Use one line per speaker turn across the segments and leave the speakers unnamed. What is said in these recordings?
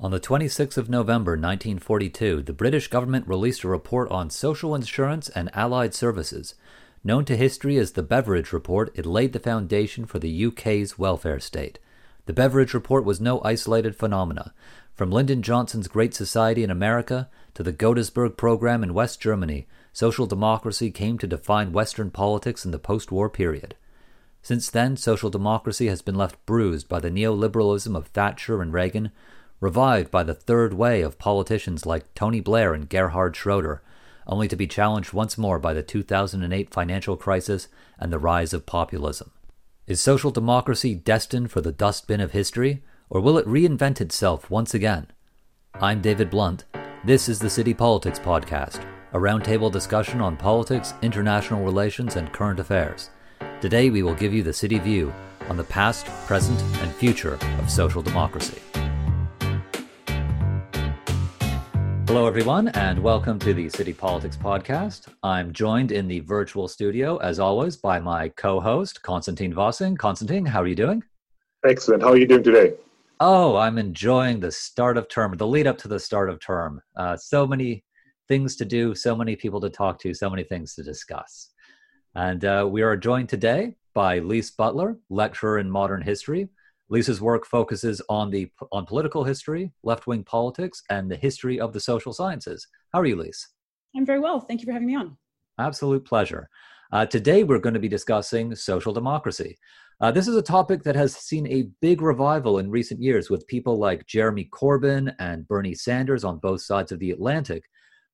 On the 26th of November 1942, the British government released a report on social insurance and allied services. Known to history as the Beveridge Report, it laid the foundation for the UK's welfare state. The Beveridge Report was no isolated phenomena. From Lyndon Johnson's Great Society in America to the Godesberg Program in West Germany, social democracy came to define Western politics in the post war period. Since then, social democracy has been left bruised by the neoliberalism of Thatcher and Reagan, revived by the third way of politicians like Tony Blair and Gerhard Schroeder, only to be challenged once more by the 2008 financial crisis and the rise of populism. Is social democracy destined for the dustbin of history, or will it reinvent itself once again? I'm David Blunt. This is the City Politics Podcast, a roundtable discussion on politics, international relations, and current affairs. Today, we will give you the city view on the past, present, and future of social democracy. Hello, everyone, and welcome to the City Politics Podcast. I'm joined in the virtual studio, as always, by my co host, Konstantin Vossing. Konstantin, how are you doing?
Excellent. How are you doing today?
Oh, I'm enjoying the start of term, the lead up to the start of term. Uh, so many things to do, so many people to talk to, so many things to discuss. And uh, we are joined today by Lise Butler, lecturer in modern history, Lisa's work focuses on the on political history, left-wing politics, and the history of the social sciences. How are you, Lisa?
I'm very well. Thank you for having me on.
Absolute pleasure. Uh, today, we're going to be discussing social democracy. Uh, this is a topic that has seen a big revival in recent years with people like Jeremy Corbyn and Bernie Sanders on both sides of the Atlantic.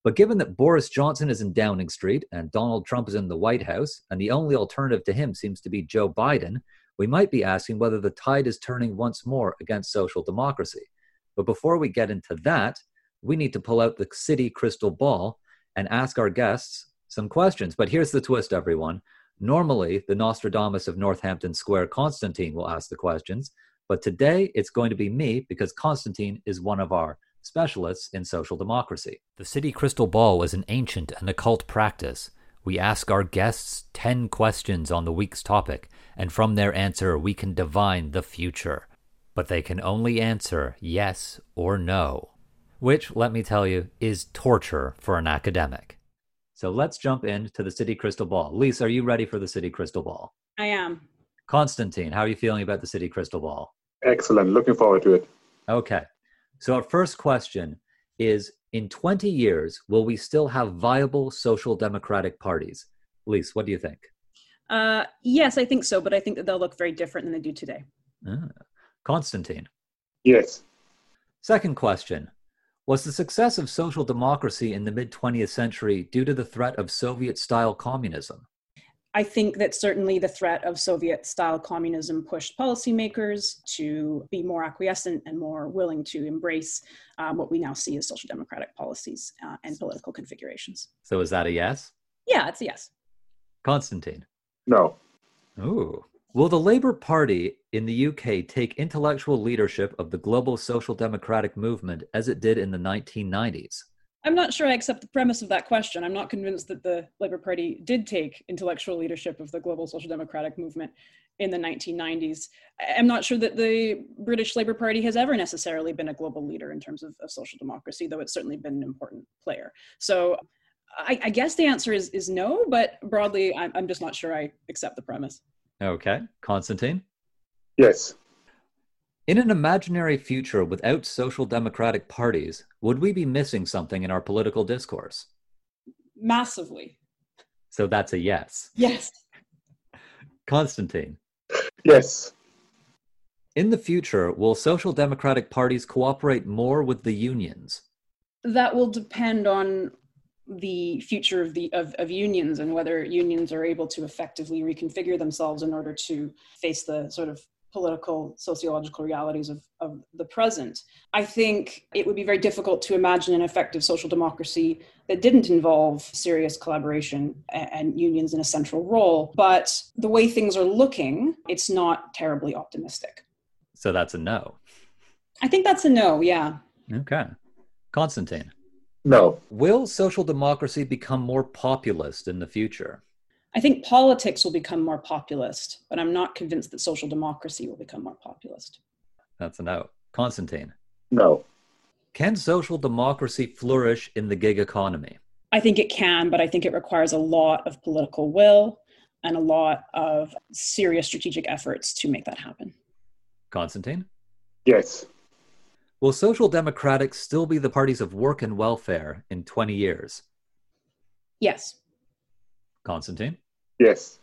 But given that Boris Johnson is in Downing Street and Donald Trump is in the White House, and the only alternative to him seems to be Joe Biden, we might be asking whether the tide is turning once more against social democracy. But before we get into that, we need to pull out the city crystal ball and ask our guests some questions. But here's the twist, everyone. Normally, the Nostradamus of Northampton Square, Constantine, will ask the questions. But today, it's going to be me because Constantine is one of our specialists in social democracy. The city crystal ball is an ancient and occult practice. We ask our guests 10 questions on the week's topic and from their answer we can divine the future. But they can only answer yes or no, which, let me tell you, is torture for an academic. So let's jump into the city crystal ball. Lisa, are you ready for the city crystal ball?
I am.
Constantine, how are you feeling about the city crystal ball?
Excellent. Looking forward to it.
Okay. So, our first question is In 20 years, will we still have viable social democratic parties? Lisa, what do you think?
Uh, yes, I think so, but I think that they'll look very different than they do today.
Ah. Konstantin.
Yes.
Second question Was the success of social democracy in the mid 20th century due to the threat of Soviet style communism?
I think that certainly the threat of Soviet style communism pushed policymakers to be more acquiescent and more willing to embrace um, what we now see as social democratic policies uh, and political configurations.
So, is that a yes?
Yeah, it's a yes.
Konstantin.
No.
Ooh. Will the Labour Party in the UK take intellectual leadership of the global social democratic movement as it did in the 1990s?
I'm not sure I accept the premise of that question. I'm not convinced that the Labour Party did take intellectual leadership of the global social democratic movement in the 1990s. I'm not sure that the British Labour Party has ever necessarily been a global leader in terms of, of social democracy, though it's certainly been an important player. So I, I, guess the answer is is no, but broadly, I'm, I'm just not sure I accept the premise.
Okay, Constantine.
Yes.
In an imaginary future without social democratic parties, would we be missing something in our political discourse?
Massively.
So that's a yes.
Yes.
Constantine.
Yes.
In the future, will social democratic parties cooperate more with the unions?
That will depend on the future of the of, of unions and whether unions are able to effectively reconfigure themselves in order to face the sort of political sociological realities of, of the present. I think it would be very difficult to imagine an effective social democracy that didn't involve serious collaboration and, and unions in a central role but the way things are looking it's not terribly optimistic.
So that's a no.
I think that's a no yeah.
Okay. Konstantin
no.
Will social democracy become more populist in the future?
I think politics will become more populist, but I'm not convinced that social democracy will become more populist.
That's a no. Constantine?
No.
Can social democracy flourish in the gig economy?
I think it can, but I think it requires a lot of political will and a lot of serious strategic efforts to make that happen.
Constantine?
Yes.
Will social democrats still be the parties of work and welfare in 20 years?
Yes.
Constantine?
Yes.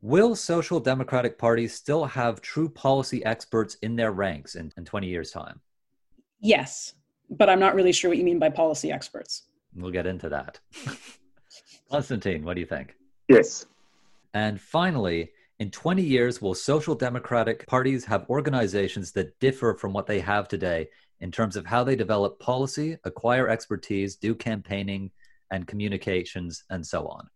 Will social democratic parties still have true policy experts in their ranks in, in 20 years' time?
Yes, but I'm not really sure what you mean by policy experts.
We'll get into that. Constantine, what do you think?
Yes.
And finally, in 20 years, will social democratic parties have organizations that differ from what they have today in terms of how they develop policy, acquire expertise, do campaigning and communications, and so on?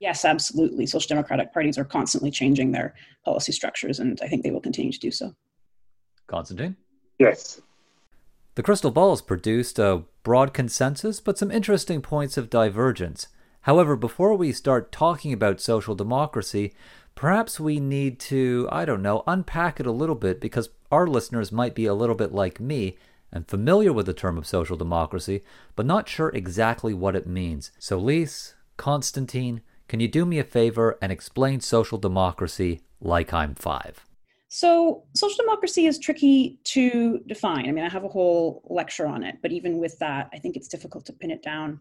Yes, absolutely. Social democratic parties are constantly changing their policy structures, and I think they will continue to do so.
Constantine?
Yes.
The crystal balls produced a broad consensus, but some interesting points of divergence. However, before we start talking about social democracy, perhaps we need to, I don't know, unpack it a little bit because our listeners might be a little bit like me and familiar with the term of social democracy, but not sure exactly what it means. So, Lise, Constantine, can you do me a favor and explain social democracy like I'm five?
So, social democracy is tricky to define. I mean, I have a whole lecture on it, but even with that, I think it's difficult to pin it down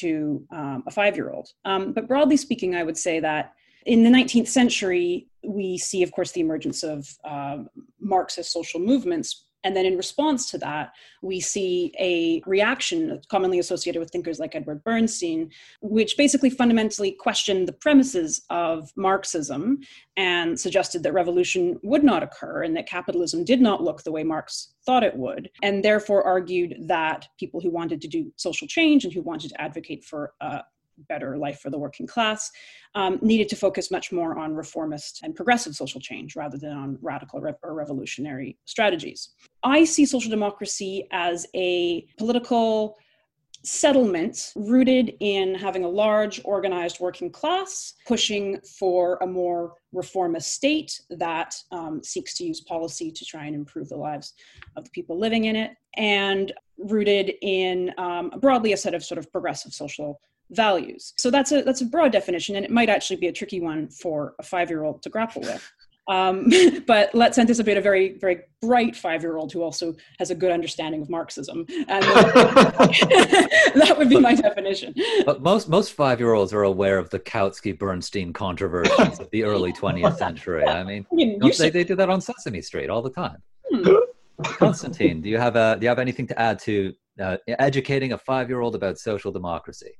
to um, a five year old. Um, but broadly speaking, I would say that in the 19th century, we see, of course, the emergence of uh, Marxist social movements, and then in response to that, we see a reaction commonly associated with thinkers like Edward Bernstein, which basically fundamentally questioned the premises of Marxism and suggested that revolution would not occur and that capitalism did not look the way Marx thought it would, and therefore argued that people who wanted to do social change and who wanted to advocate for uh, better life for the working class, um, needed to focus much more on reformist and progressive social change rather than on radical re- or revolutionary strategies. I see social democracy as a political settlement rooted in having a large organized working class pushing for a more reformist state that um, seeks to use policy to try and improve the lives of the people living in it and rooted in um, broadly a set of sort of progressive social values. So that's a that's a broad definition, and it might actually be a tricky one for a five year old to grapple with. Um, but let's anticipate a very very bright five year old who also has a good understanding of Marxism, and that would be my definition.
But most most five year olds are aware of the Kautsky Bernstein controversies of the early 20th century. I mean, I mean they, they do that on Sesame Street all the time. Hmm. Constantine, do you have a, do you have anything to add to uh, educating a five year old about social democracy?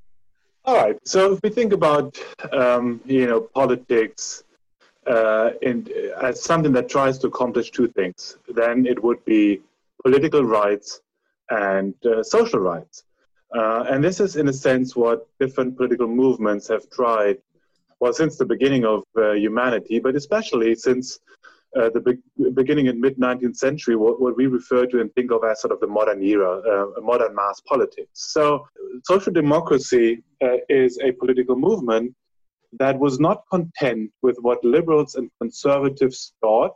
All right. So if we think about um, you know politics uh, in, as something that tries to accomplish two things, then it would be political rights and uh, social rights. Uh, and this is, in a sense, what different political movements have tried, well, since the beginning of uh, humanity, but especially since uh, the be- beginning in mid 19th century, what, what, we refer to and think of as sort of the modern era, uh, modern mass politics. So, social democracy uh, is a political movement that was not content with what liberals and conservatives thought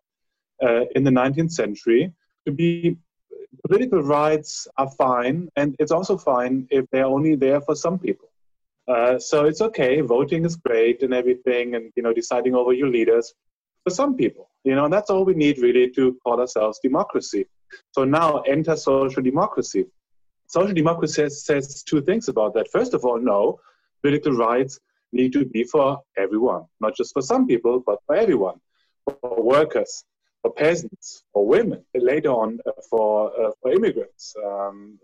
uh, in the 19th century to be political rights are fine, and it's also fine if they're only there for some people. Uh, so it's okay. Voting is great and everything, and you know, deciding over your leaders for some people. You know, that's all we need really to call ourselves democracy. So now enter social democracy. Social democracy says two things about that. First of all, no, political rights need to be for everyone, not just for some people, but for everyone, for workers, for peasants, for women, later on uh, for, uh, for immigrants. Um,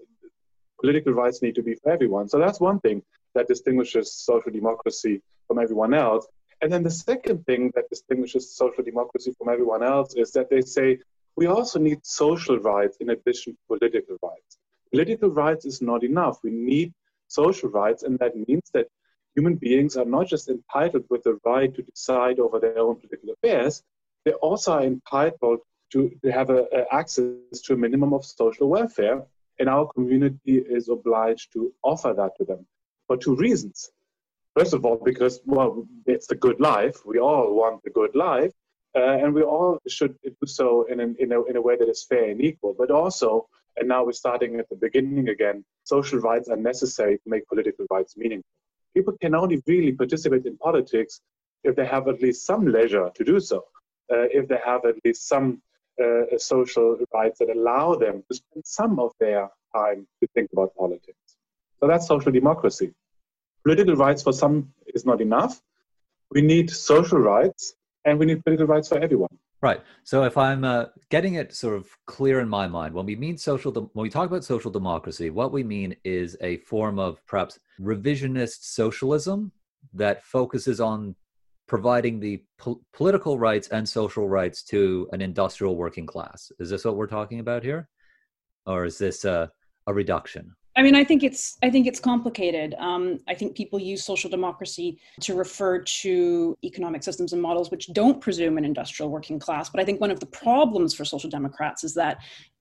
political rights need to be for everyone. So that's one thing that distinguishes social democracy from everyone else. And then the second thing that distinguishes social democracy from everyone else is that they say we also need social rights in addition to political rights. Political rights is not enough. We need social rights, and that means that human beings are not just entitled with the right to decide over their own political affairs, they also are entitled to, have a, a access to a minimum of social welfare, and our community is obliged to offer that to them for two reasons. First of all, because, well, it's the good life. We all want the good life. Uh, and we all should do so in, an, in, a, in a way that is fair and equal. But also, And now we're starting at the beginning again. Social rights are necessary to make political rights meaningful. People can only really participate in politics if they have at least some leisure to do so, uh, if they have at least some uh, social rights that allow them to spend some of their time to think about politics. So that's social democracy. Political rights for some is not enough. We need social rights and we need political rights for everyone.
Right. So if I'm uh, getting it sort of clear in my mind, when we mean social, de- when we talk about social democracy, what we mean is a form of perhaps revisionist socialism that focuses on providing the po- political rights and social rights to an industrial working class. Is this what we're talking about here, or is this a, a reduction?
I mean, I think it's I think it's complicated. Um, I think people use social democracy to refer to economic systems and models which don't presume an industrial working class. But I think one of the problems for social democrats is that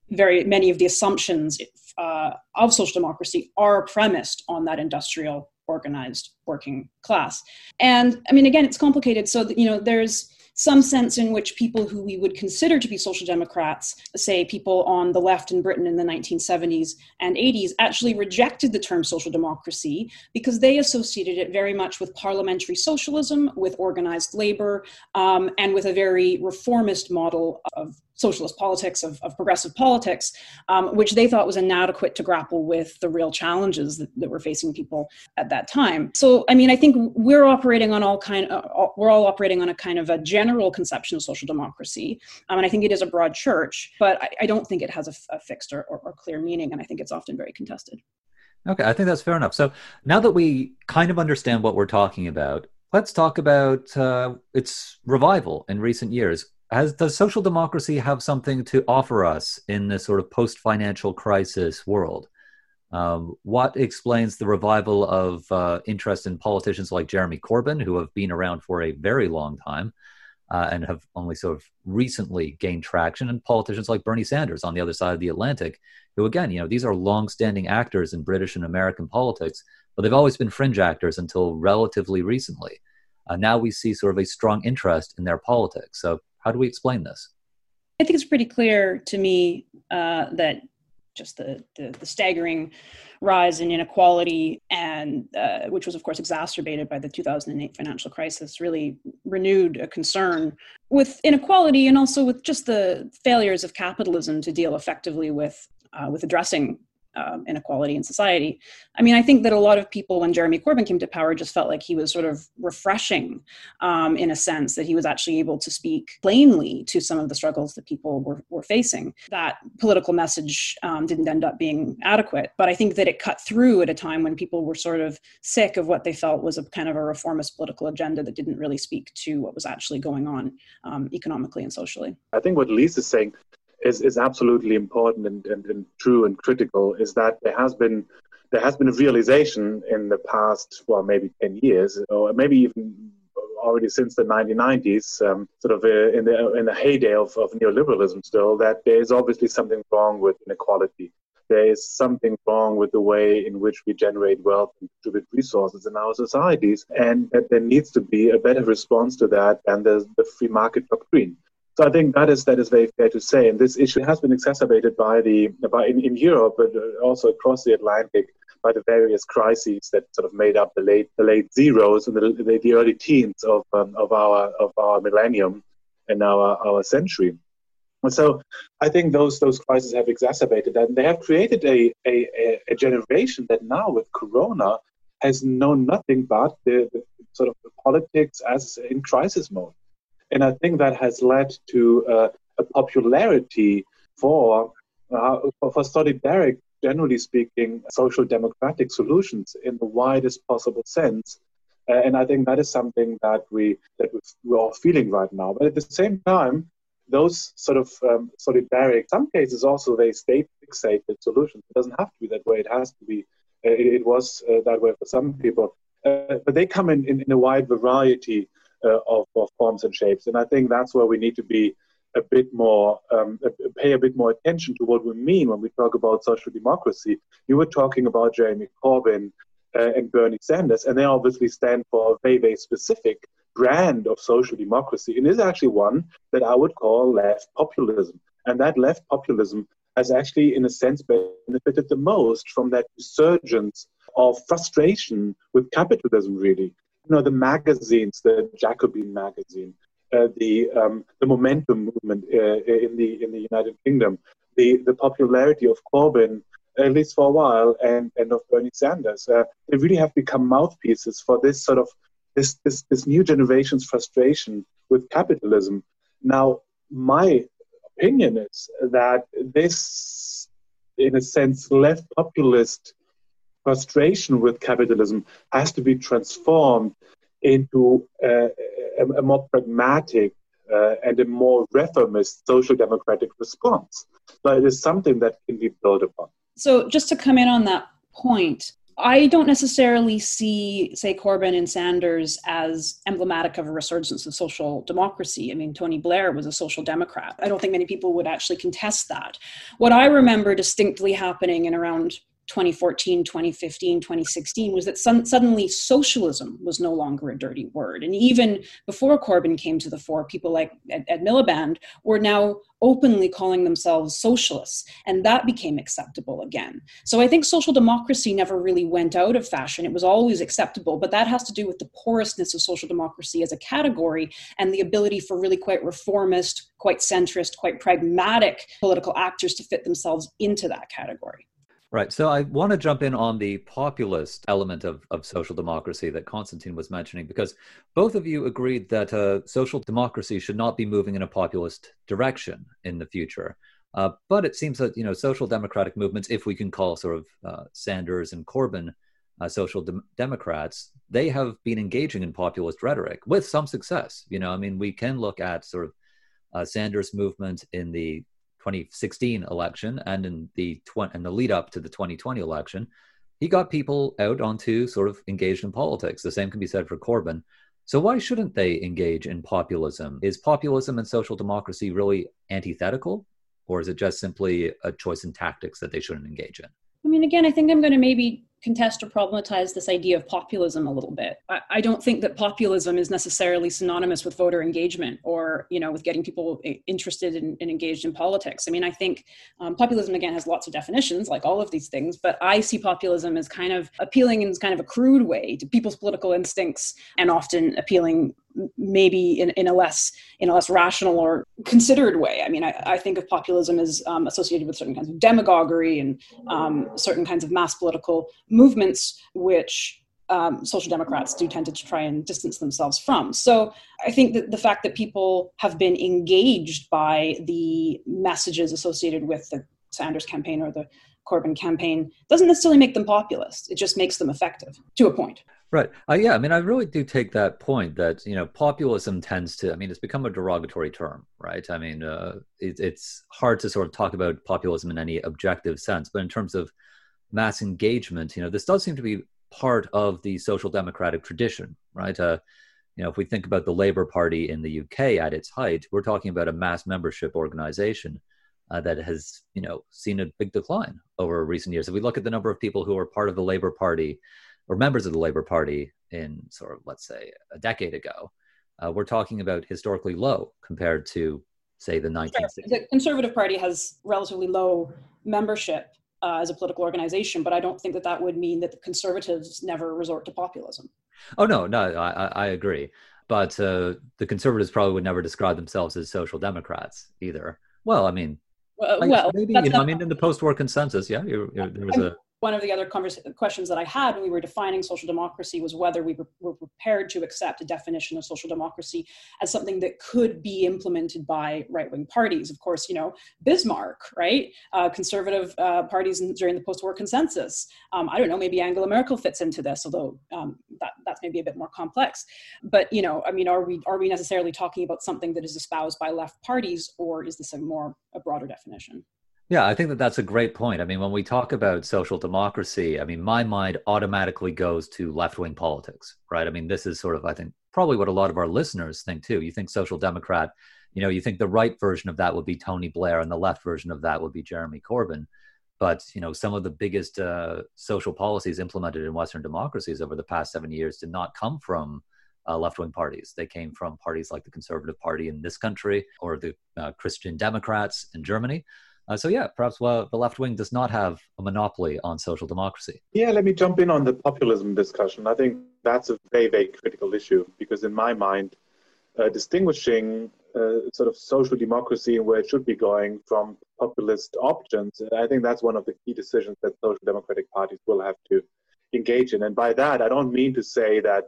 very many of the assumptions uh, of social democracy are premised on that industrial organized working class. And I mean, again, it's complicated. So that, you know, there's some sense in which people who we would consider to be social democrats, say people on the left in Britain in the 1970s and 80s, actually rejected the term social democracy because they associated it very much with parliamentary socialism, with organized labor, um, and with a very reformist model of socialist politics, of, of progressive politics, um, which they thought was inadequate to grapple with the real challenges that, that, were facing people at that time. So, I mean, I think we're operating on all kind, uh, we're all operating on a kind of a general conception of social democracy, um, and I think it is a broad church, but I, I don't think it has a, a fixed or, or, or clear meaning, and I think it's often very contested.
Okay, I think that's fair enough. So now that we kind of understand what we're talking about, let's talk about uh, its revival in recent years has does social democracy have something to offer us in this sort of post financial crisis world? Um, what explains the revival of uh, interest in politicians like Jeremy Corbyn, who have been around for a very long time uh, and have only sort of recently gained traction, and politicians like Bernie Sanders on the other side of the Atlantic, who again, you know, these are long-standing actors in British and American politics, but they've always been fringe actors until relatively recently. Uh, now we see sort of a strong interest in their politics. So how do we explain this?
I think it's pretty clear to me uh, that just the, the, the, staggering rise in inequality, and uh, which was, of course, exacerbated by the 2008 financial crisis, really renewed a concern with inequality and also with just the failures of capitalism to deal effectively with uh, with addressing um, inequality in society. I mean, I think that a lot of people, when Jeremy Corbyn came to power, just felt like he was sort of refreshing um, in a sense that he was actually able to speak plainly to some of the struggles that people were, were facing. That political message um, didn't end up being adequate, but I think that it cut through at a time when people were sort of sick of what they felt was a kind of a reformist political agenda that didn't really speak to what was actually going on um, economically and socially.
I think what Lise is saying is, is absolutely important and, and, and true and critical is that there has been there has been a realization in the past, well, maybe 10 years, or maybe even already since the 1990s, um, sort of uh, in the in the heyday of, of neoliberalism, still that there is obviously something wrong with inequality. There is something wrong with the way in which we generate wealth and distribute resources in our societies, and that there needs to be a better response to that than the, the free market doctrine. So I think that is that is very fair to say, and this issue has been exacerbated by the by in, in Europe, but also across the Atlantic by the various crises that sort of made up the late the late zeros and the, the, the early teens of um, of our of our millennium and our our century. And so I think those those crises have exacerbated that, and they have created a, a, a generation that now with Corona has known nothing but the, the sort of the politics as in crisis mode. And I think that has led to uh, a popularity for, uh, for solidaric, generally speaking, social democratic solutions in the widest possible sense. Uh, and I think that is something that we that we're feeling right now. But at the same time, those sort of um, solidaric, some cases also they state fixated solutions. It doesn't have to be that way. It has to be. Uh, it, it, was uh, that way for some people, uh, but they come in, in, in a wide variety uh, of, of forms and shapes. And I think that's where we need to be a bit more, um, pay a bit more attention to what we mean when we talk about social democracy. You were talking about Jeremy Corbyn uh, and Bernie Sanders, and they obviously stand for a very, very specific brand of social democracy. And it is actually one that I would call left populism. And that left populism has actually, in a sense, benefited the most from that resurgence of frustration with capitalism, really. You know, the magazines, the Jacobin magazine, uh, the um, the momentum movement uh, in the in the United Kingdom, the the popularity of Corbyn, at least for a while, and and of Bernie Sanders, uh, they really have become mouthpieces for this sort of this this this new generation's frustration with capitalism. Now, my opinion is that this, in a sense, left populist frustration with capitalism has to be transformed into a, a, more pragmatic uh, and a more reformist social democratic response. But it is something that can be built upon.
So, just to come in on that point, I don't necessarily see, say, Corbyn and Sanders as emblematic of a resurgence of social democracy. I mean, Tony Blair was a social democrat. I don't think many people would actually contest that. What I remember distinctly happening in around 2014, 2015, 2016 was that some, suddenly socialism was no longer a dirty word. And even before Corbyn came to the fore, people like Ed, Ed Miliband were now openly calling themselves socialists. And that became acceptable again. So I think social democracy never really went out of fashion. It was always acceptable, but that has to do with the porousness of social democracy as a category and the ability for really quite reformist, quite centrist, quite pragmatic political actors to fit themselves into that category.
Right. So I want to jump in on the populist element of, of social democracy that Constantine was mentioning, because both of you agreed that uh, social democracy should not be moving in a populist direction in the future. Uh, but it seems that you know social democratic movements, if we can call sort of uh, Sanders and Corbyn uh, social de- democrats, they have been engaging in populist rhetoric with some success. You know, I mean, we can look at sort of uh, Sanders movement in the 2016 election and in the tw- and the lead up to the 2020 election, he got people out onto sort of engaged in politics. The same can be said for Corbyn. So why shouldn't they engage in populism? Is populism and social democracy really antithetical, or is it just simply a choice in tactics that they shouldn't engage in?
I mean, again, I think I'm going to maybe contest or problematize this idea of populism a little bit. I, I, don't think that populism is necessarily synonymous with voter engagement or, you know, with getting people interested and, engaged in politics. I mean, I think um, populism again has lots of definitions, like all of these things. But I see populism as kind of appealing in kind of a crude way to people's political instincts, and often appealing maybe in, in a less in a less rational or considered way. I mean, I, I think of populism as um, associated with certain kinds of demagoguery and um, certain kinds of mass political movements, which um, social democrats do tend to try and distance themselves from. So I think that the fact that people have been engaged by the messages associated with the Sanders campaign or the Corbyn campaign doesn't necessarily make them populist. It just makes them effective to a point.
Right. Uh, yeah. I mean, I really do take that point that you know populism tends to. I mean, it's become a derogatory term, right? I mean, uh, it, it's hard to sort of talk about populism in any objective sense, but in terms of mass engagement, you know, this does seem to be part of the social democratic tradition, right? Uh, you know, if we think about the Labour Party in the UK at its height, we're talking about a mass membership organization uh, that has, you know, seen a big decline over recent years. If we look at the number of people who are part of the Labour Party or members of the Labour Party in sort of, let's say, a decade ago, uh, we're talking about historically low compared to, say, the 1960s. Sure.
The Conservative Party has relatively low membership uh, as a political organization, but I don't think that that would mean that the conservatives never resort to populism.
Oh no, no, I, I agree. But uh, the conservatives probably would never describe themselves as social democrats either. Well, I mean, well, maybe you know, I mean, in the post-war consensus, yeah, you're, you're, there was a
one of the other questions that I had when we were defining social democracy was whether we were, were, prepared to accept a definition of social democracy as something that could be implemented by right-wing parties. Of course, you know Bismarck, right? Uh, conservative uh, parties in, during the post-war consensus. Um, I don't know. Maybe Angela Merkel fits into this, although um, that, that's maybe a bit more complex. But you know, I mean, are we are we necessarily talking about something that is espoused by left parties, or is this a more a broader definition?
Yeah, I think that that's a great point. I mean, when we talk about social democracy, I mean, my mind automatically goes to left wing politics, right? I mean, this is sort of, I think, probably what a lot of our listeners think too. You think social democrat, you know, you think the right version of that would be Tony Blair and the left version of that would be Jeremy Corbyn. But, you know, some of the biggest uh, social policies implemented in Western democracies over the past seven years did not come from uh, left wing parties. They came from parties like the Conservative Party in this country or the uh, Christian Democrats in Germany. Uh, so, yeah, perhaps well, the left wing does not have a monopoly on social democracy.
Yeah, let me jump in on the populism discussion. I think that's a very, very critical issue because, in my mind, uh, distinguishing uh, sort of social democracy and where it should be going from populist options, I think that's one of the key decisions that social democratic parties will have to engage in. And by that, I don't mean to say that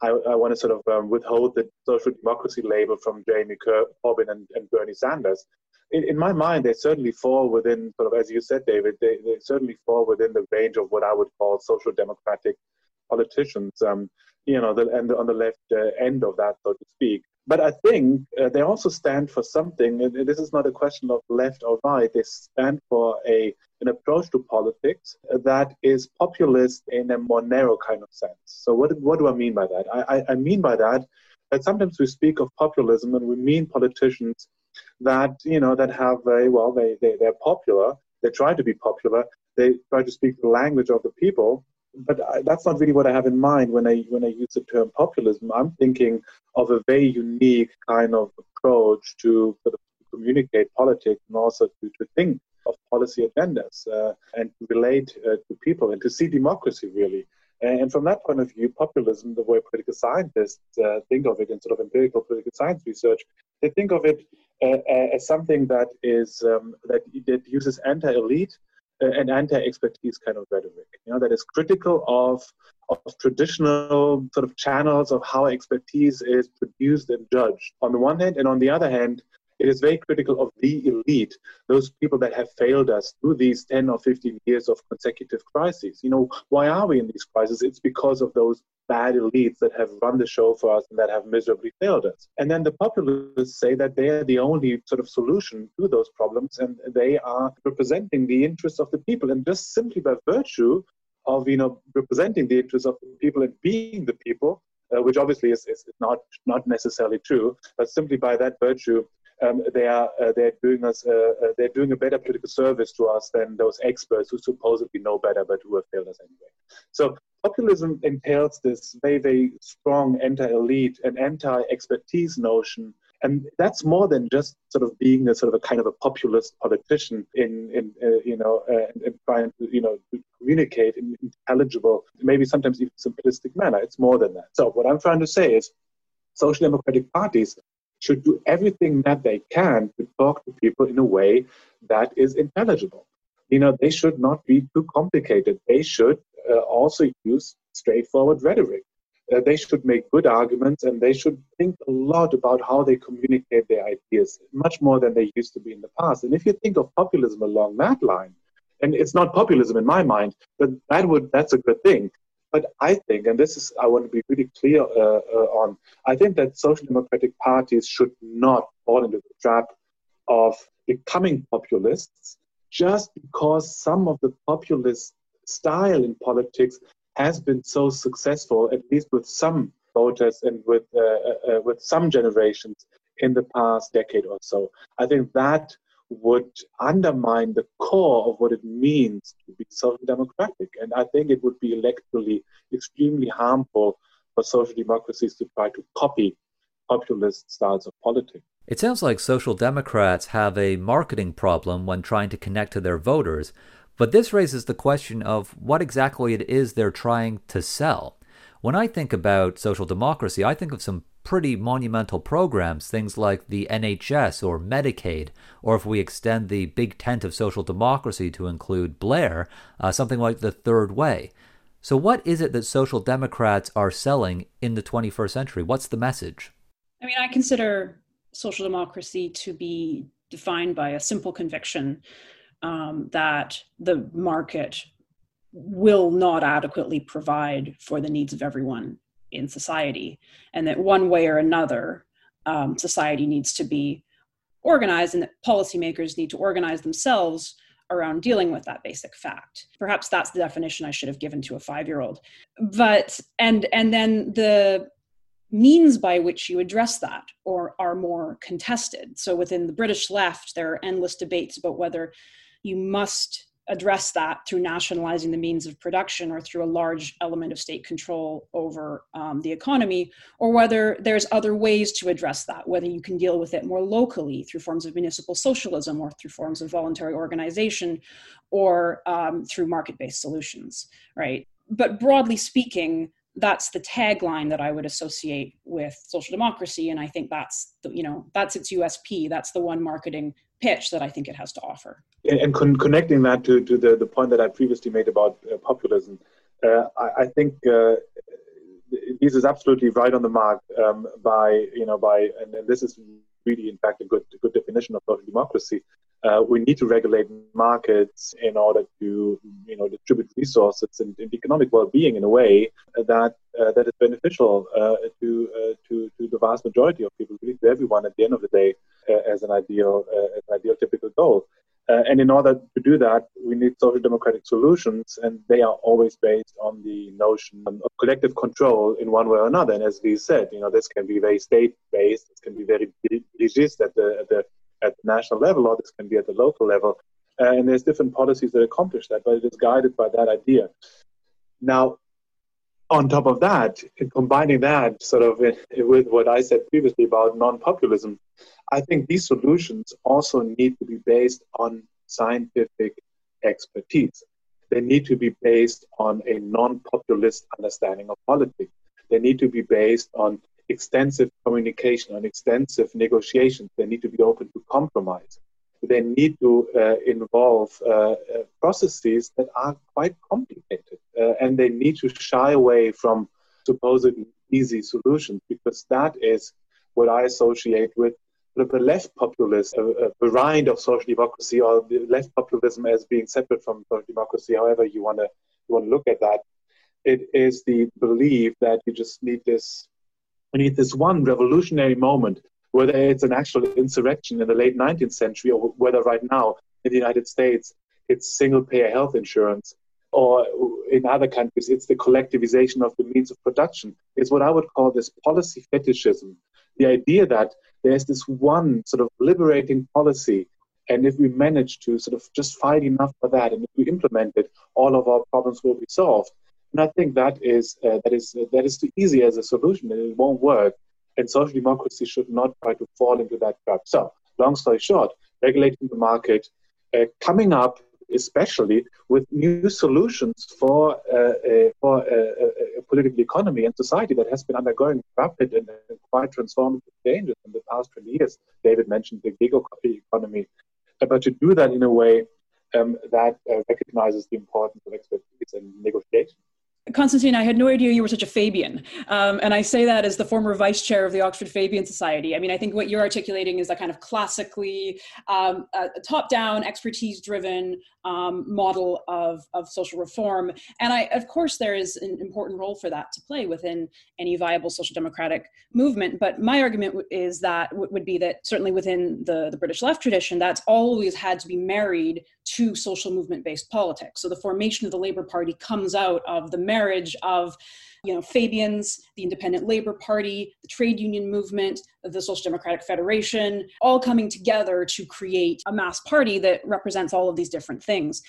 I, I want to sort of um, withhold the social democracy label from Jeremy Corbyn and, and Bernie Sanders in, in, my mind, they certainly fall within sort of, as you said, David, they, they certainly fall within the range of what I would call social democratic politicians. Um, you know, the, and on the left uh, end of that, so to speak. But I think uh, they also stand for something. This is not a question of left or right. They stand for a an approach to politics that is populist in a more narrow kind of sense. So what what do I mean by that? I, I, I mean by that that sometimes we speak of populism and we mean politicians that you know that have a well they, they they're popular they try to be popular they try to speak the language of the people but I, that's not really what I have in mind when I when I use the term populism. I'm thinking of a very unique kind of approach to sort of communicate politics and also to, to think of policy agendas uh, and relate uh, to people and to see democracy really. And from that point of view, populism, the way political scientists uh, think of it in sort of empirical political science research, they think of it uh, as something that is um, that, that uses anti-elite uh, and anti-expertise kind of rhetoric. You know, that is critical of of traditional sort of channels of how expertise is produced and judged on the one hand, and on the other hand, it is very critical of the elite, those people that have failed us through these 10 or 15 years of consecutive crises. You know, why are we in these crises? It's because of those bad elites that have run the show for us and that have miserably failed us. And then the populists say that they are the only sort of solution to those problems and they are representing the interests of the people. And just simply by virtue of, you know, representing the interests of the people and being the people, uh, which obviously is, is not, not necessarily true, but simply by that virtue, um, they are uh, they're doing us uh, uh, they're doing a better political service to us than those experts who supposedly know better but who have failed us anyway. So populism entails this very very strong anti-elite and anti-expertise notion. And that's more than just sort of being a sort of a kind of a populist politician in, in uh, you know, uh, and, trying to, you know, communicate in intelligible, maybe sometimes even simplistic manner. It's more than that. So what I'm trying to say is social democratic parties should do everything that they can to talk to people in a way that is intelligible. You know, they should not be too complicated. They should uh, also use straightforward rhetoric. Uh, they should make good arguments and they should think a lot about how they communicate their ideas, much more than they used to be in the past. And if you think of populism along that line, and it's not populism in my mind, but that would that's a good thing. But I think, and this is, I want to be really clear uh, uh, on, I think that social democratic parties should not fall into the trap of becoming populists just because some of the populist style in politics has been so successful, at least with some voters and with, uh, uh, uh with some generations in the past decade or so. I think that would undermine the core of what it means to be social democratic. And I think it would be electorally extremely harmful for social democracies to try to copy populist styles of politics.
It sounds like social democrats have a marketing problem when trying to connect to their voters, but this raises the question of what exactly it is they're trying to sell. When I think about social democracy, I think of some pretty monumental programs, things like the NHS or Medicaid, or if we extend the big tent of social democracy to include Blair, uh, something like the Third Way. So, what is it that social democrats are selling in the 21st century? What's the message?
I mean, I consider social democracy to be defined by a simple conviction um, that the market will not adequately provide for the needs of everyone in society, and that one way or another, um, society needs to be organized, and that policymakers need to organize themselves around dealing with that basic fact. Perhaps that's the definition I should have given to a five-year-old. But and and then the means by which you address that or are more contested. So within the British left, there are endless debates about whether you must address that through nationalizing the means of production or through a large element of state control over um, the economy, or whether there's other ways to address that, whether you can deal with it more locally through forms of municipal socialism or through forms of voluntary organization or um, through market based solutions, right? But broadly speaking, that's the tagline that I would associate with social democracy, and I think that's the, you know that's its USP. That's the one marketing pitch that I think it has to offer.
And con- connecting that to, to the, the point that I previously made about uh, populism, uh, I, I, think uh, this is absolutely right on the mark um, by you know by and, and, this is really in fact a good a good definition of social democracy. Uh, we need to regulate markets in order to you know distribute resources and, and economic well-being in a way that uh, that is beneficial uh, to to to the vast majority of people, really to everyone at the end of the day. Uh, as an ideal, uh, as an ideal typical goal. Uh, and in order to do that, we need social democratic solutions, and they are always based on the notion of collective control in one way or another. And as we said, you know, this can be very state-based, it can be very dirigist at the, at the at the national level, or this can be at the local level. Uh, and there's different policies that accomplish that, but it is guided by that idea. Now, on top of that, combining that sort of with what I said previously about non-populism, I think these solutions also need to be based on scientific expertise. They need to be based on a non populist understanding of politics. They need to be based on extensive communication, and extensive negotiations. They need to be open to compromise. They need to uh, involve uh, uh, processes that are quite complicated. Uh, and they need to shy away from supposedly easy solutions because that is what I associate with the left populism, a, a variant of social democracy, or the left populism as being separate from social democracy, however you want to you want to look at that, it is the belief that you just need this, you need this one revolutionary moment, whether it's an actual insurrection in the late 19th century or whether right now in the United States it's single-payer health insurance, or in other countries it's the collectivization of the means of production. It's what I would call this policy fetishism, the idea that there's this one sort of liberating policy. And if we manage to sort of just fight enough for that, and if we implement it, all of our problems will be solved. And I think that is uh, that is uh, that is too easy as a solution, and it won't work. And social democracy should not try to fall into that trap. So, long story short, regulating the market, uh, coming up especially with new solutions for uh, uh, for uh, a political economy and society that has been undergoing rapid and quite transformative changes in the past 20 years. David mentioned the gig economy, but to do that in a way um, that uh, recognizes the importance of expertise and negotiation.
Constantine, I had no idea you were such a Fabian. Um, and I say that as the former vice chair of the Oxford Fabian Society. I mean, I think what you're articulating is a kind of classically um, top down, expertise driven um, model of, of social reform. And I, of course, there is an important role for that to play within any viable social democratic movement. But my argument is that would be that certainly within the, the British left tradition, that's always had to be married to social movement based politics. So the formation of the Labour Party comes out of the marriage of you know, Fabians, the Independent Labor Party, the trade union movement, the Social Democratic Federation, all coming together to create a mass party that represents all of these different things.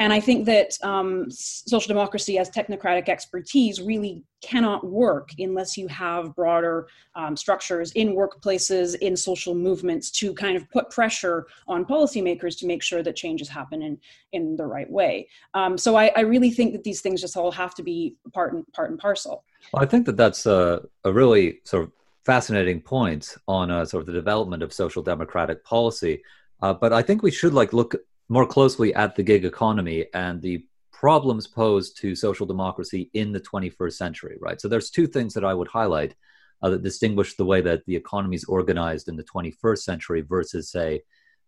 And I think that um, social democracy as technocratic expertise really cannot work unless you have broader um, structures in workplaces, in social movements to kind of put pressure on policymakers to make sure that changes happen in, in the right way. Um, so I, I, really think that these things just all have to be part and part and parcel.
Well, I think that that's a, a really sort of fascinating point on uh, sort of the development of social democratic policy. Uh, but I think we should like look more closely at the gig economy and the problems posed to social democracy in the 21st century, right? So there's two things that I would highlight uh, that distinguish the way that the economy is organized in the 21st century versus, say,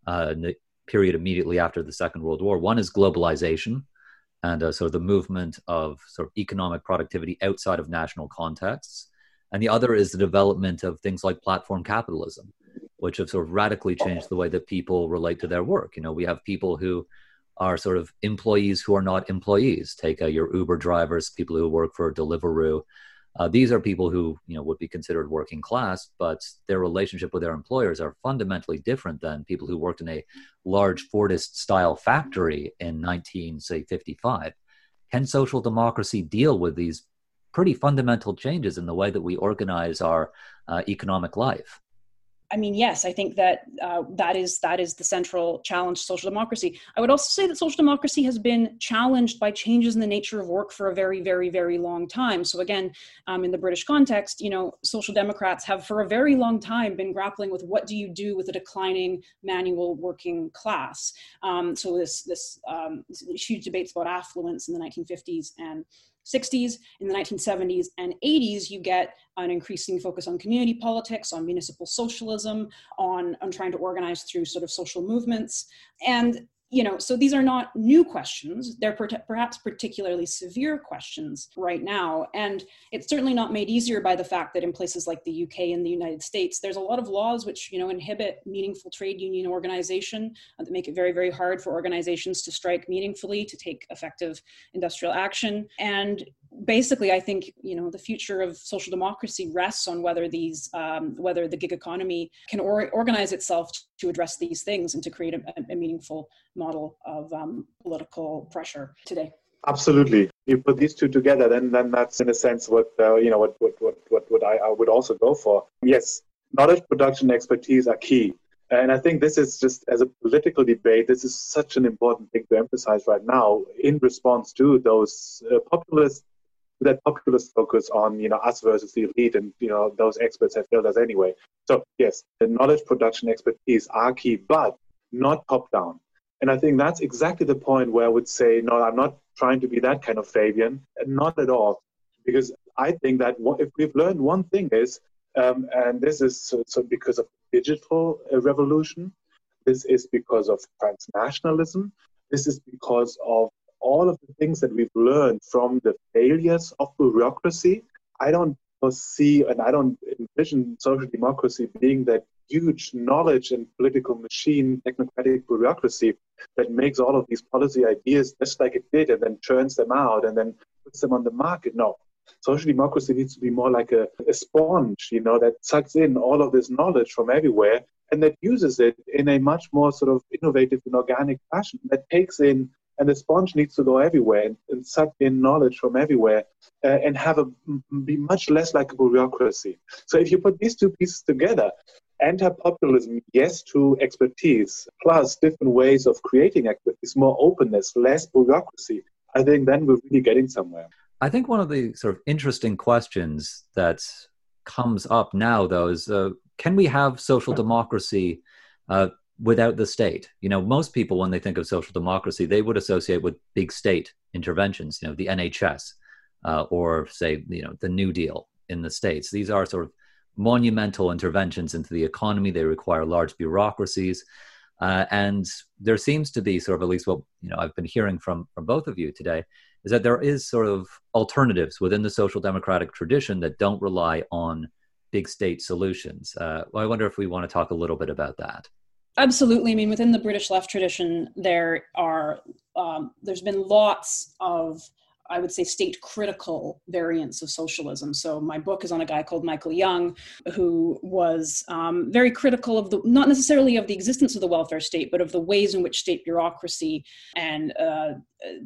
uh, the period immediately after the Second World War. One is globalization, and uh, of the movement of sort of economic productivity outside of national contexts. And the other is the development of things like platform capitalism, which have sort of radically changed the way that people relate to their work. You know, we have people who are sort of employees who are not employees. Take uh, your Uber drivers, people who work for Deliveroo. Uh, these are people who you know would be considered working class, but their relationship with their employers are fundamentally different than people who worked in a large Fordist style factory in 19 say 55. Can social democracy deal with these pretty fundamental changes in the way that we organize our uh, economic life?
I mean, yes, I think that uh, that is that is the central challenge to social democracy. I would also say that social democracy has been challenged by changes in the nature of work for a very, very, very long time. So again, um, in the British context, you know, social democrats have for a very long time been grappling with what do you do with a declining manual working class. Um, so this this, um, this huge debates about affluence in the 1950s and 60s, in the 1970s and 80s, you get an increasing focus on community politics, on municipal socialism, on, on trying to organize through sort of social movements. And you know, so these are not new questions. They're per- perhaps particularly severe questions right now. And it's certainly not made easier by the fact that in places like the UK and the United States, there's a lot of laws which, you know, inhibit meaningful trade union organization uh, that make it very, very hard for organizations to strike meaningfully, to take effective industrial action. And basically i think you know the future of social democracy rests on whether these um, whether the gig economy can or- organize itself to address these things and to create a, a meaningful model of um, political pressure today.
Absolutely. You put these two together then then that's in a sense what uh, you know what what what what, what I, I would also go for. Yes knowledge production expertise are key. And I think this is just as a political debate, this is such an important thing to emphasize right now in response to those uh, populist that populist focus on you know us versus the elite and you know those experts have failed us anyway. So yes the knowledge production expertise are key but not top down and i think that's exactly the point where i would say no i'm not trying to be that kind of fabian. Not at all. Because i think that if we've learned one thing is um, and this is so, so because of digital uh, revolution this is because of transnationalism. This is because of all of the things that we've learned from the failures of bureaucracy, I don't foresee and I don't envision social democracy being that huge knowledge and political machine, technocratic bureaucracy that makes all of these policy ideas just like it did and then churns them out and then puts them on the market. No. Social democracy needs to be more like a, a sponge, you know, that sucks in all of this knowledge from everywhere and that uses it in a much more sort of innovative and organic fashion that takes in and the sponge needs to go everywhere and, suck in knowledge from everywhere uh, and have a be much less like a bureaucracy. So if you put these two pieces together, anti-populism, yes to expertise, plus different ways of creating expertise, more openness, less bureaucracy, I think then we're really getting somewhere.
I think one of the sort of interesting questions that comes up now, though, is uh, can we have social democracy uh, without the state. You know, most people, when they think of social democracy, they would associate with big state interventions, you know, the NHS uh, or, say, you know, the New Deal in the States. These are sort of monumental interventions into the economy. They require large bureaucracies. Uh, and there seems to be sort of at least what you know I've been hearing from from both of you today is that there is sort of alternatives within the social democratic tradition that don't rely on big state solutions. Uh, well, I wonder if we want to talk a little bit about that.
Absolutely. I mean, within the British left tradition, there are um, there's been lots of I would say state critical variants of socialism. So my book is on a guy called Michael Young, who was um, very critical of the not necessarily of the existence of the welfare state, but of the ways in which state bureaucracy and uh,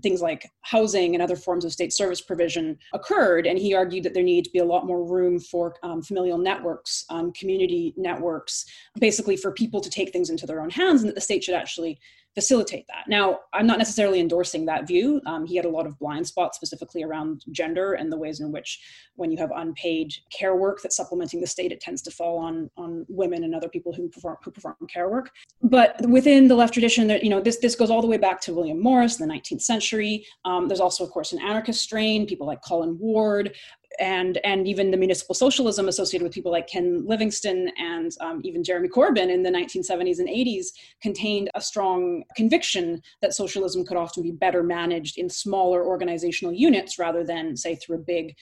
things like housing and other forms of state service provision occurred. And he argued that there needed to be a lot more room for um, familial networks, um, community networks, basically for people to take things into their own hands, and that the state should actually facilitate that. Now, I'm not necessarily endorsing that view. Um, he had a lot of blind spots, specifically around gender and the ways in which, when you have unpaid care work that's supplementing the state, it tends to fall on on women and other people who perform who perform care work. But within the left tradition, that you know, this this goes all the way back to William Morris in the 19th century. Um, there's also, of course, an anarchist strain. People like Colin Ward, and and even the municipal socialism associated with people like Ken Livingstone and um, even Jeremy Corbyn in the 1970s and 80s contained a strong conviction that socialism could often be better managed in smaller organizational units rather than say through a big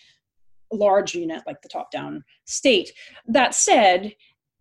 large unit like the top down state. That said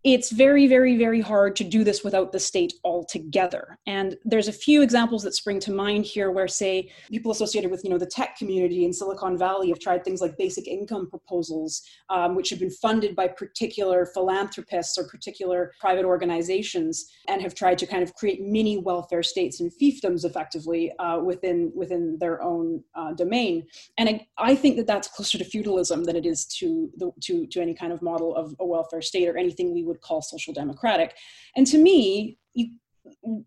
it's very, very, very hard to do this without the state altogether. And there's a few examples that spring to mind here where, say, people associated with you know the tech community in Silicon Valley have tried things like basic income proposals, um, which have been funded by particular philanthropists or particular private organizations, and have tried to kind of create mini welfare states and fiefdoms effectively uh, within within their own uh, domain. And I, I, think that that's closer to feudalism than it is to the, to to any kind of model of a welfare state or anything we would would call social democratic. And to me, you,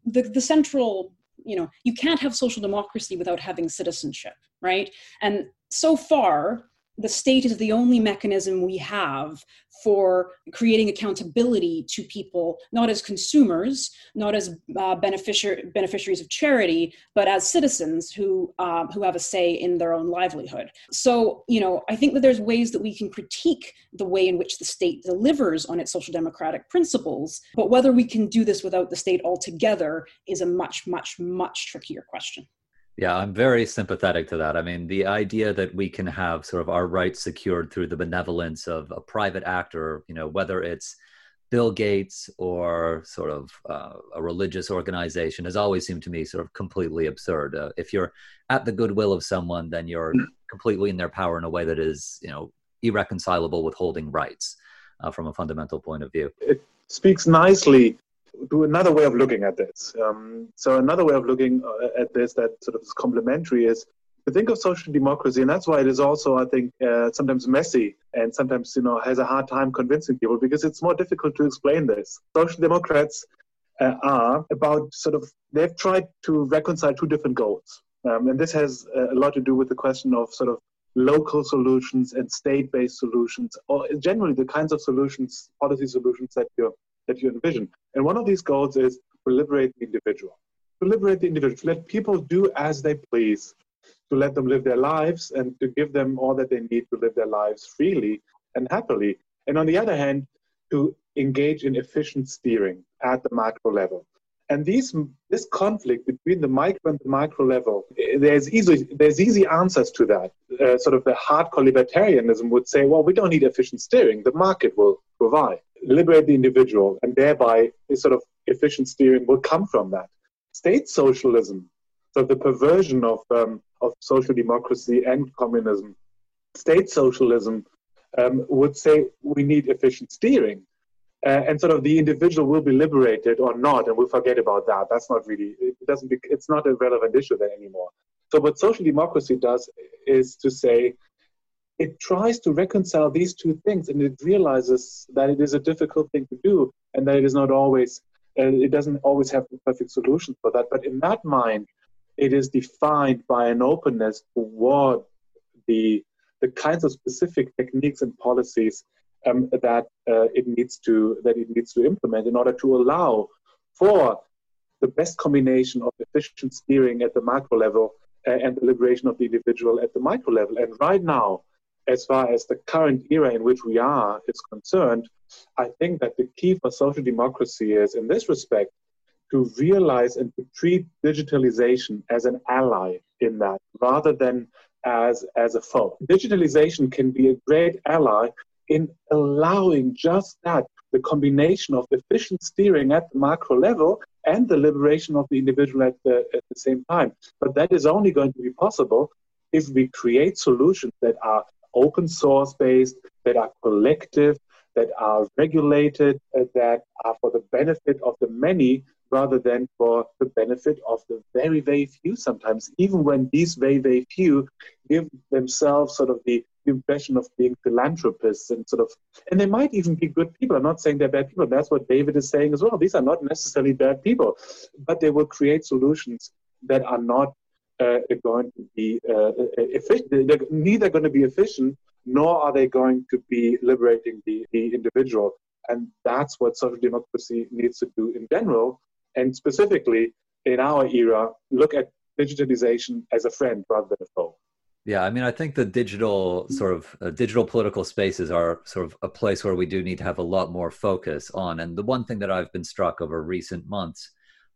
the, the central, you know, you can't have social democracy without having citizenship, right? And so far, the state is the only mechanism we have for creating accountability to people, not as consumers, not as uh, beneficiar- beneficiaries of charity, but as citizens who uh, who have a say in their own livelihood. So, you know, I think that there's ways that we can critique the way in which the state delivers on its social democratic principles, but whether we can do this without the state altogether is a much, much, much trickier question.
Yeah, I'm very sympathetic to that. I mean, the idea that we can have sort of our rights secured through the benevolence of a private actor, you know, whether it's Bill Gates or sort of uh, a religious organization, has always seemed to me sort of completely absurd. Uh, if you're at the goodwill of someone, then you're completely in their power in a way that is, you know, irreconcilable with holding rights uh, from a fundamental point of view.
It speaks nicely to another way of looking at this. Um, so another way of looking uh, at this that sort of is complementary is to think of social democracy, and that's why it is also, I think, uh, sometimes messy and sometimes you know has a hard time convincing people because it's more difficult to explain this. Social democrats uh, are about sort of they've tried to reconcile two different goals, um, and this has a lot to do with the question of sort of local solutions and state-based solutions, or generally the kinds of solutions, policy solutions that you're that you envision. And one of these goals is to liberate the individual, to liberate the individual, to let people do as they please, to let them live their lives and to give them all that they need to live their lives freely and happily. And on the other hand, to engage in efficient steering at the macro level. And these, this conflict between the micro and the macro level, there's easy, there's easy answers to that. Uh, sort of the hardcore libertarianism would say, well, we don't need efficient steering, the market will provide liberate the individual, and thereby this sort of efficient steering will come from that. State socialism, so the perversion of, um, of social democracy and communism, state socialism um, would say we need efficient steering. Uh, and sort of the individual will be liberated or not, and we'll forget about that. That's not really, it doesn't, be, it's not a relevant issue there anymore. So what social democracy does is to say, it tries to reconcile these two things and it realizes that it is a difficult thing to do and that it is not always uh, it doesn't always have the perfect solution for that but in that mind it is defined by an openness toward the the kinds of specific techniques and policies um, that uh, it needs to that it needs to implement in order to allow for the best combination of efficient steering at the macro level uh, and the liberation of the individual at the micro level. And right now, as far as the current era in which we are is concerned, I think that the key for social democracy is, in this respect, to realize and to treat digitalization as an ally in that rather than as, as a foe. Digitalization can be a great ally in allowing just that the combination of efficient steering at the macro level and the liberation of the individual at the, at the same time. But that is only going to be possible if we create solutions that are open source based, that are collective, that are regulated, that are for the benefit of the many rather than for the benefit of the very, very few sometimes, even when these very, very few give themselves sort of the impression of being philanthropists and sort of, and they might even be good people. I'm not saying they're bad people. That's what David is saying as well. These are not necessarily bad people, but they will create solutions that are not uh, going to be uh, efficient. They're neither going to be efficient nor are they going to be liberating the, the individual. And that's what social democracy needs to do in general. And specifically in our era, look at digitalization as a friend rather than a foe.
Yeah, I mean, I think the digital sort of uh, digital political spaces are sort of a place where we do need to have a lot more focus on. And the one thing that I've been struck over recent months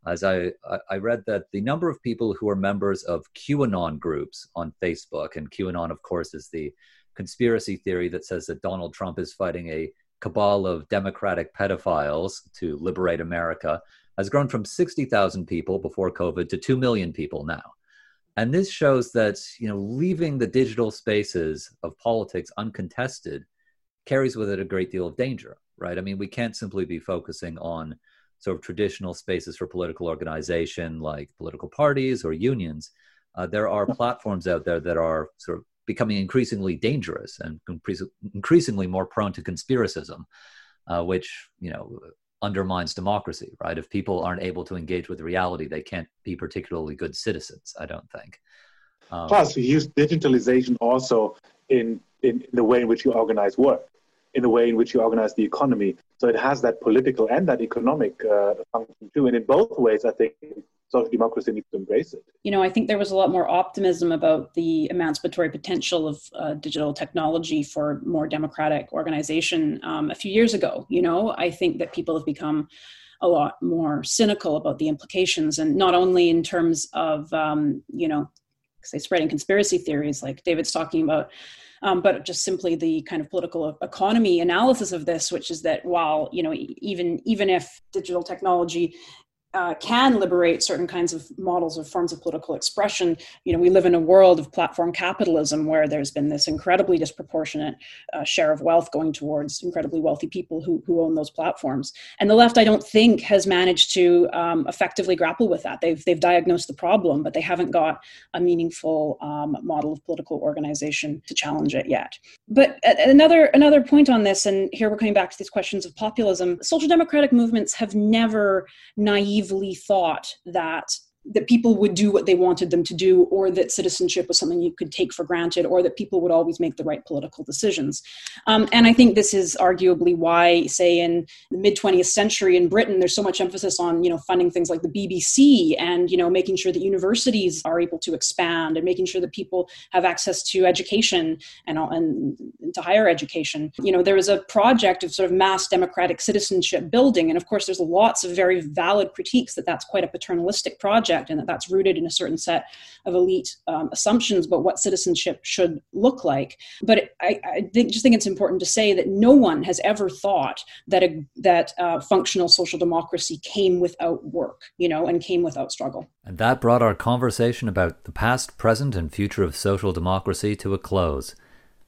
as I, I read that the number of people who are members of QAnon groups on Facebook, and QAnon, of course, is the conspiracy theory that says that Donald Trump is fighting a cabal of democratic pedophiles to liberate America has grown from 60,000 people before COVID to 2 million people now. And this shows that, you know, leaving the digital spaces of politics uncontested carries with it a great deal of danger, right? I mean, we can't simply be focusing on sort of traditional spaces for political organization like political parties or unions. Uh, there are platforms out there that are sort of becoming increasingly dangerous and increasingly more prone to conspiracism, uh, which you know undermines democracy. Right? If people aren't able to engage with reality, they can't be particularly good citizens. I don't think.
Um, Plus, we use digitalization also in, in the way in which you organize work, in the way in which you organize the economy. So it has that political and that economic uh, function too. And in both ways, I think social democracy needs to embrace it.
You know, I think there was a lot more optimism about the emancipatory potential of uh, digital technology for more democratic organization um, a few years ago. You know, I think that people have become a lot more cynical about the implications, and not only in terms of, um, you know, say spreading conspiracy theories like David's talking about. Um, but just simply the kind of political economy analysis of this, which is that while you know even even if digital technology uh, can liberate certain kinds of models of forms of political expression. You know, we live in a world of platform capitalism where there's been this incredibly disproportionate uh, share of wealth going towards incredibly wealthy people who, who own those platforms. And the left, I don't think, has managed to um, effectively grapple with that. They've, they've diagnosed the problem, but they haven't got a meaningful um, model of political organization to challenge it yet. But another, another point on this, and here we're coming back to these questions of populism, social democratic movements have never naive naively thought that that people would do what they wanted them to do, or that citizenship was something you could take for granted, or that people would always make the right political decisions. Um, and I think this is arguably why, say, in the mid 20th century in Britain, there's so much emphasis on you know funding things like the BBC and you know making sure that universities are able to expand and making sure that people have access to education and, and to higher education. You know, there is a project of sort of mass democratic citizenship building, and of course, there's lots of very valid critiques that that's quite a paternalistic project project and that that's rooted in a certain set of elite um, assumptions about what citizenship should look like. But it, I, I think, just think it's important to say that no one has ever thought that a, that uh, functional social democracy came without work, you know, and came without struggle.
And that brought our conversation about the past, present, and future of social democracy to a close.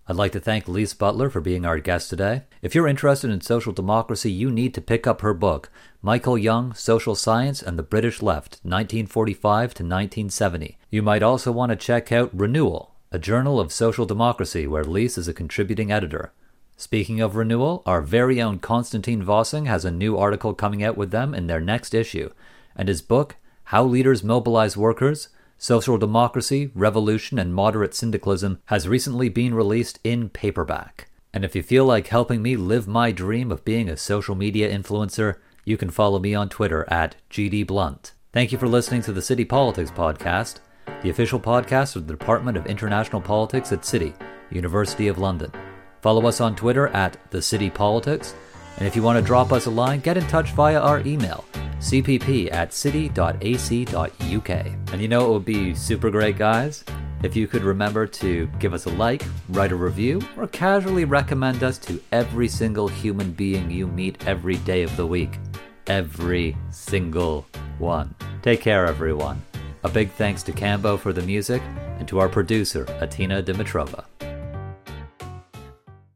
I'd like to thank Lise Butler for being our guest today. If you're interested in social democracy, you need to pick up her book, Michael Young, Social Science and the British Left, 1945 to 1970. You might also want to check out Renewal, a journal of social democracy where Lise is a contributing editor. Speaking of renewal, our very own Konstantin Vossing has a new article coming out with them in their next issue, and his book, How Leaders Mobilize Workers Social Democracy, Revolution, and Moderate Syndicalism has recently been released in paperback. And if you feel like helping me live my dream of being a social media influencer, you can follow me on Twitter at GDBlunt. Thank you for listening to the City Politics Podcast, the official podcast of the Department of International Politics at City, University of London. Follow us on Twitter at The City Politics, and if you want to drop us a line, get in touch via our email, cpp at city.ac.uk. And you know it would be super great, guys? If you could remember to give us a like, write a review, or casually recommend us to every single human being you meet every day of the week. Every single one. Take care, everyone. A big thanks to Cambo for the music and to our producer, Atina Dimitrova.